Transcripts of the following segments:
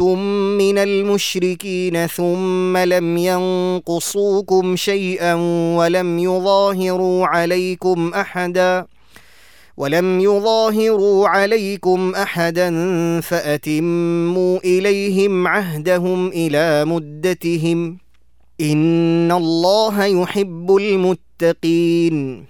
عاهدتم من المشركين ثم لم ينقصوكم شيئا ولم يظاهروا عليكم أحدا ولم يظاهروا عليكم أحدا فأتموا إليهم عهدهم إلى مدتهم. إن الله يحب المتقين.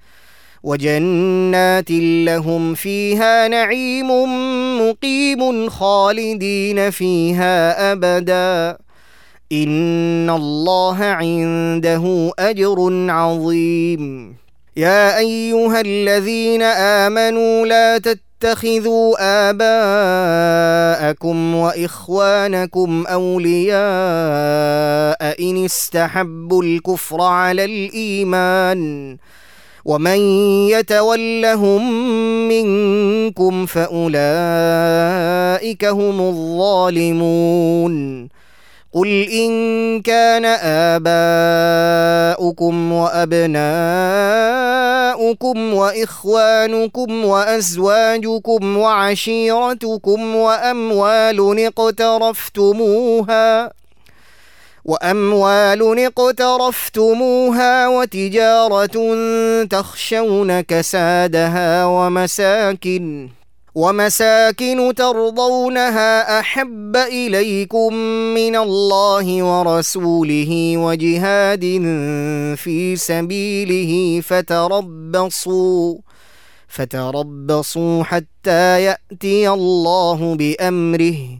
وجنات لهم فيها نعيم مقيم خالدين فيها أبدا. إن الله عنده أجر عظيم. يا أيها الذين آمنوا لا تتخذوا آباءكم وإخوانكم أولياء إن استحبوا الكفر على الإيمان. ومن يتولهم منكم فاولئك هم الظالمون قل ان كان اباؤكم وابناؤكم واخوانكم وازواجكم وعشيرتكم واموال اقترفتموها وأموال اقترفتموها وتجارة تخشون كسادها ومساكن ومساكن ترضونها أحب إليكم من الله ورسوله وجهاد في سبيله فتربصوا فتربصوا حتى يأتي الله بأمره.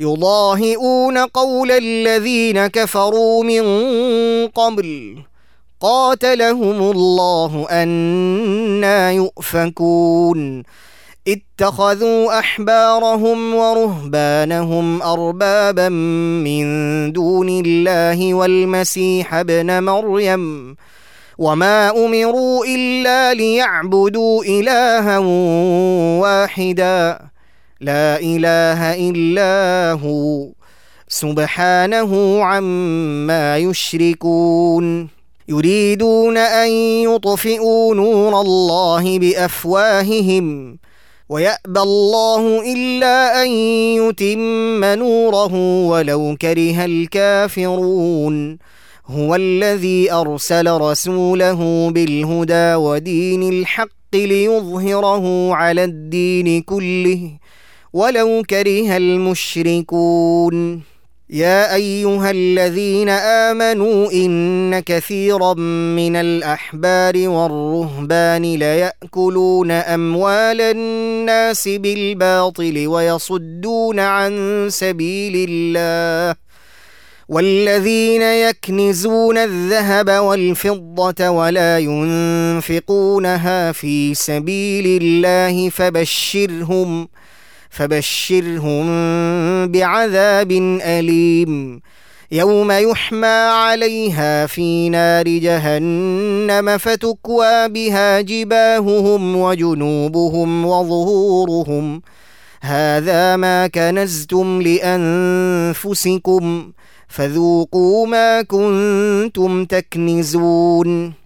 يضاهئون قول الذين كفروا من قبل. قاتلهم الله أنا يؤفكون. اتخذوا أحبارهم ورهبانهم أربابا من دون الله والمسيح ابن مريم. وما أمروا إلا ليعبدوا إلها واحدا. لا إله إلا هو. سبحانه عما يشركون. يريدون أن يطفئوا نور الله بأفواههم. ويأبى الله إلا أن يتم نوره ولو كره الكافرون. هو الذي أرسل رسوله بالهدى ودين الحق ليظهره على الدين كله. ولو كره المشركون. يا أيها الذين آمنوا إن كثيرا من الأحبار والرهبان ليأكلون أموال الناس بالباطل ويصدون عن سبيل الله. والذين يكنزون الذهب والفضة ولا ينفقونها في سبيل الله فبشرهم فبشرهم بعذاب أليم. يوم يحمى عليها في نار جهنم فتكوى بها جباههم وجنوبهم وظهورهم. هذا ما كنزتم لأنفسكم فذوقوا ما كنتم تكنزون.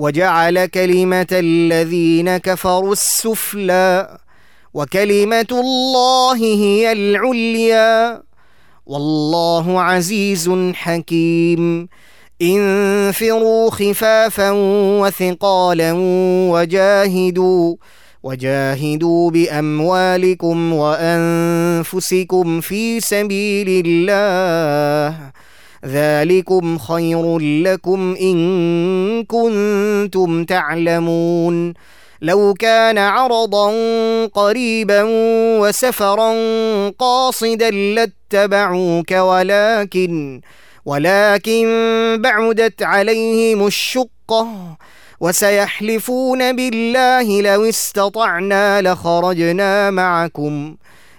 وجعل كلمة الذين كفروا السفلى وكلمة الله هي العليا. والله عزيز حكيم. انفروا خفافا وثقالا وجاهدوا وجاهدوا بأموالكم وأنفسكم في سبيل الله. ذلكم خير لكم إن كنتم تعلمون. لو كان عرضا قريبا وسفرا قاصدا لاتبعوك ولكن ولكن بعدت عليهم الشقة وسيحلفون بالله لو استطعنا لخرجنا معكم.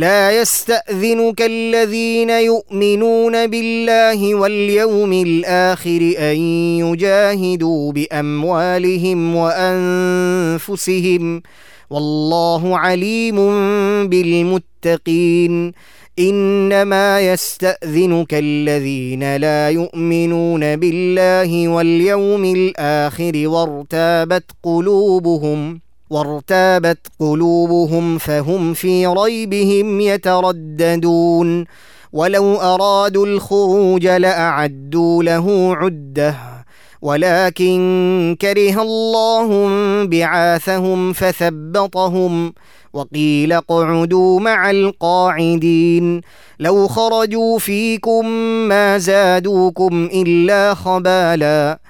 لا يستأذنك الذين يؤمنون بالله واليوم الآخر أن يجاهدوا بأموالهم وأنفسهم والله عليم بالمتقين. إنما يستأذنك الذين لا يؤمنون بالله واليوم الآخر وارتابت قلوبهم وارتابت قلوبهم فهم في ريبهم يترددون. ولو أرادوا الخروج لأعدوا له عدة. ولكن كره الله بعاثهم فثبطهم. وقيل اقعدوا مع القاعدين. لو خرجوا فيكم ما زادوكم إلا خبالا.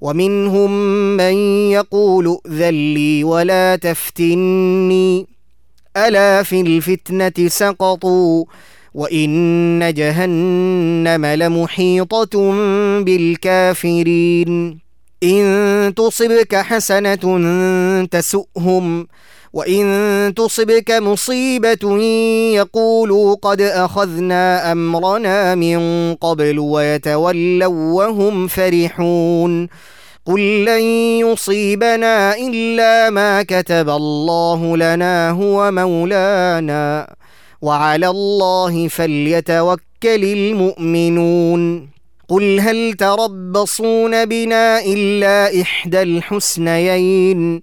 ومنهم من يقول ائذن لي ولا تفتني. ألا في الفتنة سقطوا وإن جهنم لمحيطة بالكافرين. إن تصبك حسنة تسؤهم وإن تصبك مصيبة يقولوا قد أخذنا أمرنا من قبل ويتولوا وهم فرحون قل لن يصيبنا إلا ما كتب الله لنا هو مولانا وعلى الله فليتوكل المؤمنون قل هل تربصون بنا إلا إحدى الحسنيين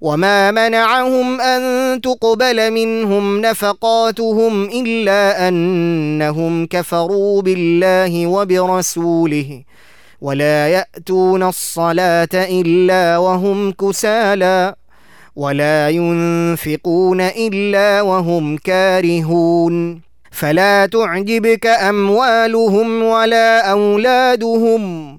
وما منعهم ان تقبل منهم نفقاتهم الا انهم كفروا بالله وبرسوله ولا ياتون الصلاه الا وهم كسالى ولا ينفقون الا وهم كارهون فلا تعجبك اموالهم ولا اولادهم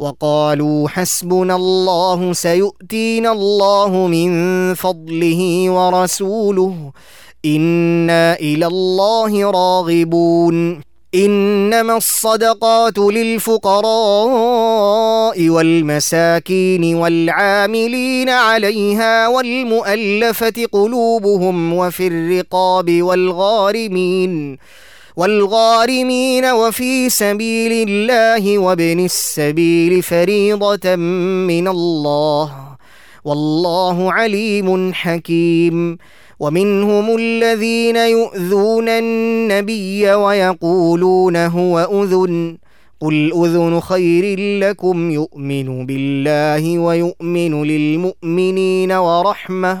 وقالوا حسبنا الله سيؤتينا الله من فضله ورسوله. إنا إلى الله راغبون. إنما الصدقات للفقراء والمساكين والعاملين عليها والمؤلفة قلوبهم وفي الرقاب والغارمين. والغارمين وفي سبيل الله وابن السبيل فريضة من الله. والله عليم حكيم. ومنهم الذين يؤذون النبي ويقولون هو أذن. قل أذن خير لكم يؤمن بالله ويؤمن للمؤمنين ورحمة.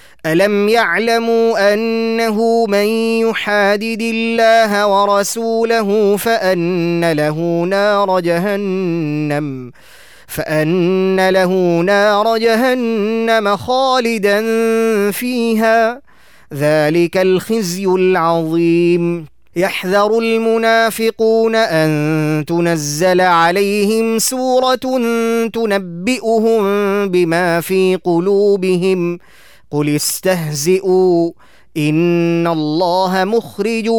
الم يعلموا انه من يحادد الله ورسوله فان له نار جهنم فان له نار جهنم خالدا فيها ذلك الخزي العظيم يحذر المنافقون ان تنزل عليهم سوره تنبئهم بما في قلوبهم قل استهزئوا ان الله مخرج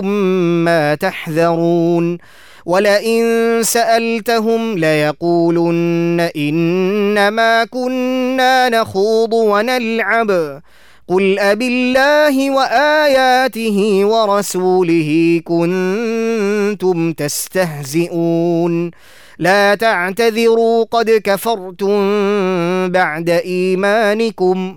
ما تحذرون ولئن سالتهم ليقولن انما كنا نخوض ونلعب قل أبالله وآياته ورسوله كنتم تستهزئون لا تعتذروا قد كفرتم بعد إيمانكم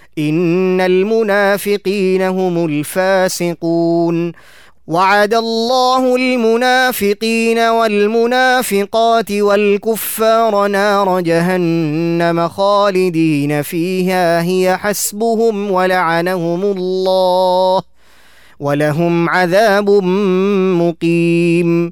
إن المنافقين هم الفاسقون. وعد الله المنافقين والمنافقات والكفار نار جهنم خالدين فيها هي حسبهم ولعنهم الله ولهم عذاب مقيم.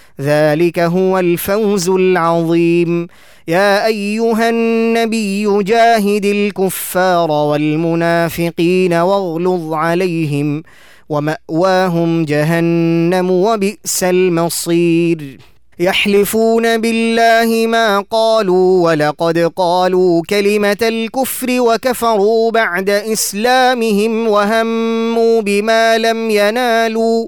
ذلك هو الفوز العظيم. يا أيها النبي جاهد الكفار والمنافقين واغلظ عليهم ومأواهم جهنم وبئس المصير. يحلفون بالله ما قالوا ولقد قالوا كلمة الكفر وكفروا بعد إسلامهم وهموا بما لم ينالوا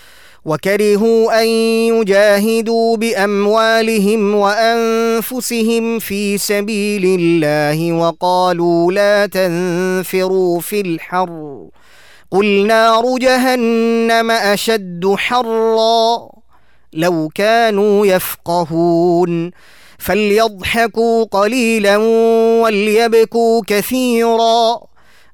وكرهوا أن يجاهدوا بأموالهم وأنفسهم في سبيل الله وقالوا لا تنفروا في الحر. قل نار جهنم أشد حرا لو كانوا يفقهون. فليضحكوا قليلا وليبكوا كثيرا.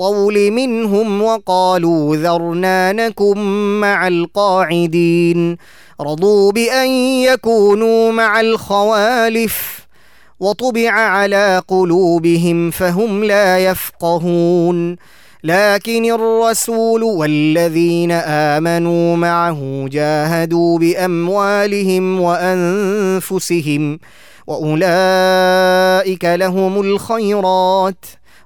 الطول منهم وقالوا ذرنا نكن مع القاعدين. رضوا بأن يكونوا مع الخوالف. وطبع على قلوبهم فهم لا يفقهون. لكن الرسول والذين آمنوا معه جاهدوا بأموالهم وأنفسهم. وأولئك لهم الخيرات.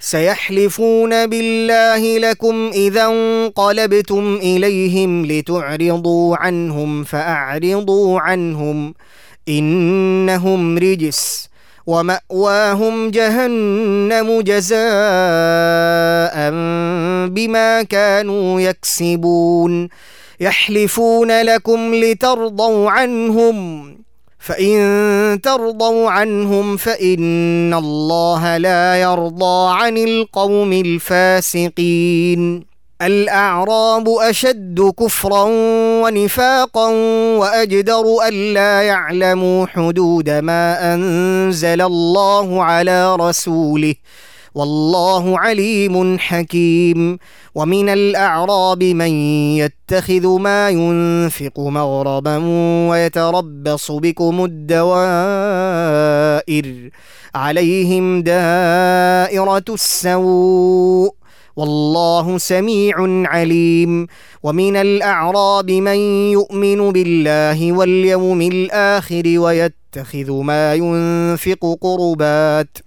سيحلفون بالله لكم إذا انقلبتم إليهم لتعرضوا عنهم فأعرضوا عنهم إنهم رجس ومأواهم جهنم جزاء بما كانوا يكسبون يحلفون لكم لترضوا عنهم فإن ترضوا عنهم فإن الله لا يرضى عن القوم الفاسقين. الأعراب أشد كفرا ونفاقا وأجدر الا يعلموا حدود ما أنزل الله على رسوله. والله عليم حكيم. ومن الأعراب من يتخذ ما ينفق مغربا ويتربص بكم الدوائر. عليهم دائرة السوء. والله سميع عليم. ومن الأعراب من يؤمن بالله واليوم الآخر ويتخذ ما ينفق قربات.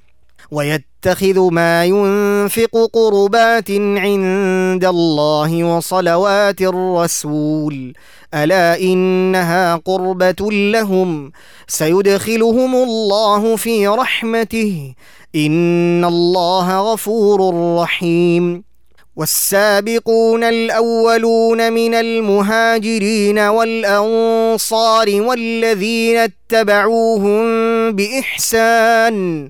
ويتخذ ما ينفق قربات عند الله وصلوات الرسول. ألا إنها قربة لهم؟ سيدخلهم الله في رحمته. إن الله غفور رحيم. والسابقون الأولون من المهاجرين والأنصار والذين اتبعوهم بإحسان.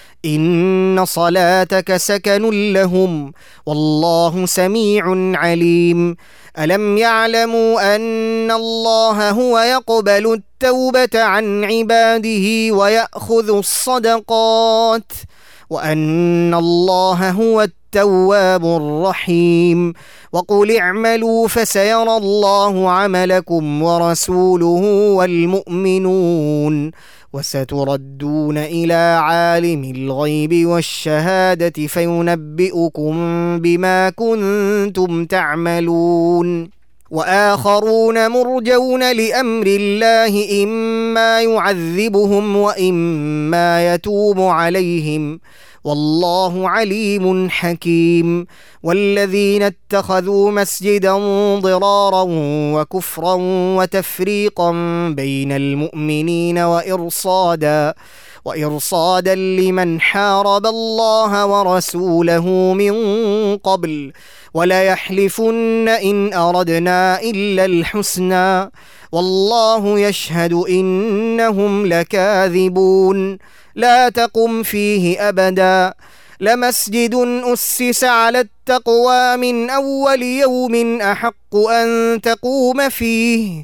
إن صلاتك سكن لهم والله سميع عليم. ألم يعلموا أن الله هو يقبل التوبة عن عباده ويأخذ الصدقات؟ وأن الله هو التواب الرحيم. وقل اعملوا فسيرى الله عملكم ورسوله والمؤمنون. وستردون إلى عالم الغيب والشهادة فينبئكم بما كنتم تعملون. وآخرون مرجون لأمر الله إما يعذبهم وإما يتوب عليهم. والله عليم حكيم. والذين اتخذوا مسجدا ضرارا وكفرا وتفريقا بين المؤمنين وإرصادا. وإرصادا لمن حارب الله ورسوله من قبل وليحلفن إن أردنا إلا الحسنى والله يشهد إنهم لكاذبون. لا تقم فيه أبدا. لمسجد أسس على التقوى من أول يوم أحق أن تقوم فيه.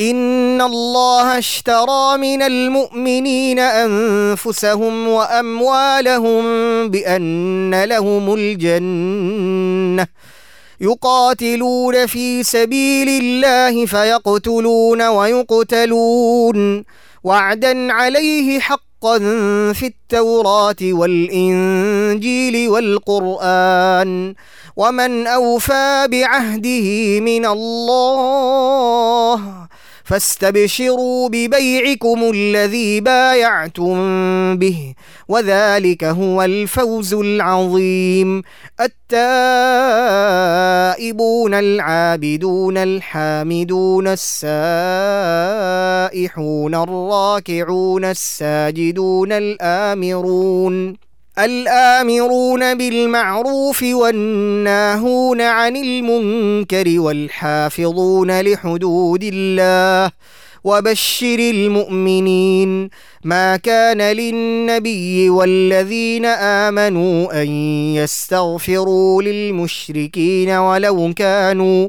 إن الله اشترى من المؤمنين أنفسهم وأموالهم بأن لهم الجنة يقاتلون في سبيل الله فيقتلون ويقتلون وعدا عليه حقا في التوراه والانجيل والقران ومن اوفى بعهده من الله فاستبشروا ببيعكم الذي بايعتم به وذلك هو الفوز العظيم. التائبون العابدون الحامدون السائحون الراكعون الساجدون الآمرون. الآمرون بالمعروف والناهون عن المنكر والحافظون لحدود الله وبشر المؤمنين ما كان للنبي والذين آمنوا أن يستغفروا للمشركين ولو كانوا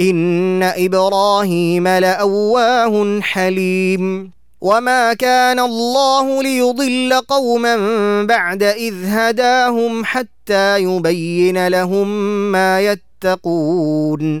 إن إبراهيم لأواه حليم. وما كان الله ليضل قوما بعد إذ هداهم حتى يبين لهم ما يتقون.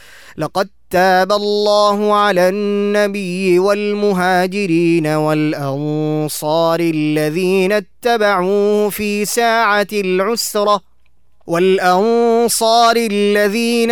لقد تاب الله على النبي والمهاجرين والأنصار الذين اتبعوه في ساعة العسرة والأنصار الذين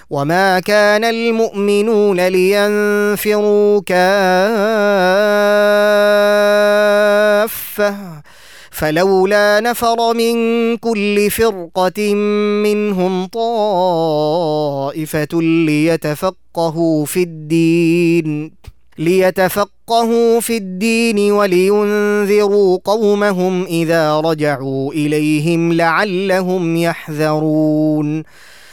وما كان المؤمنون لينفروا كافة فلولا نفر من كل فرقة منهم طائفة ليتفقهوا في الدين ليتفقهوا في الدين ولينذروا قومهم إذا رجعوا إليهم لعلهم يحذرون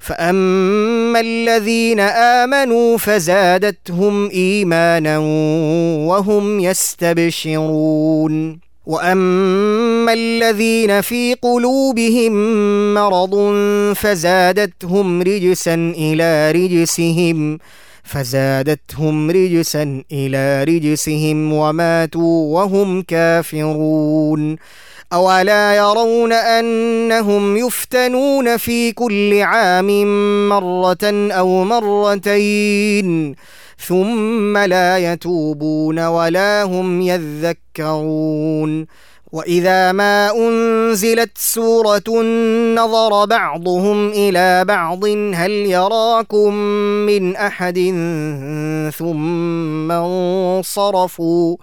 فأما الذين آمنوا فزادتهم إيمانا وهم يستبشرون. وأما الذين في قلوبهم مرض فزادتهم رجسا إلى رجسهم فزادتهم رجسا إلى رجسهم وماتوا وهم كافرون. أولا يرون أنهم يفتنون في كل عام مرة أو مرتين ثم لا يتوبون ولا هم يذكرون. وإذا ما أنزلت سورة نظر بعضهم إلى بعض هل يراكم من أحد ثم انصرفوا؟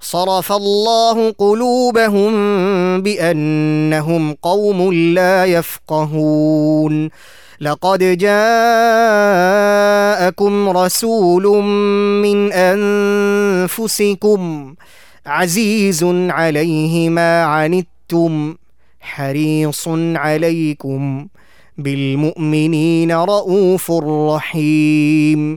صرف الله قلوبهم بأنهم قوم لا يفقهون. لقد جاءكم رسول من أنفسكم عزيز عليه ما عنتم حريص عليكم بالمؤمنين رؤوف رحيم.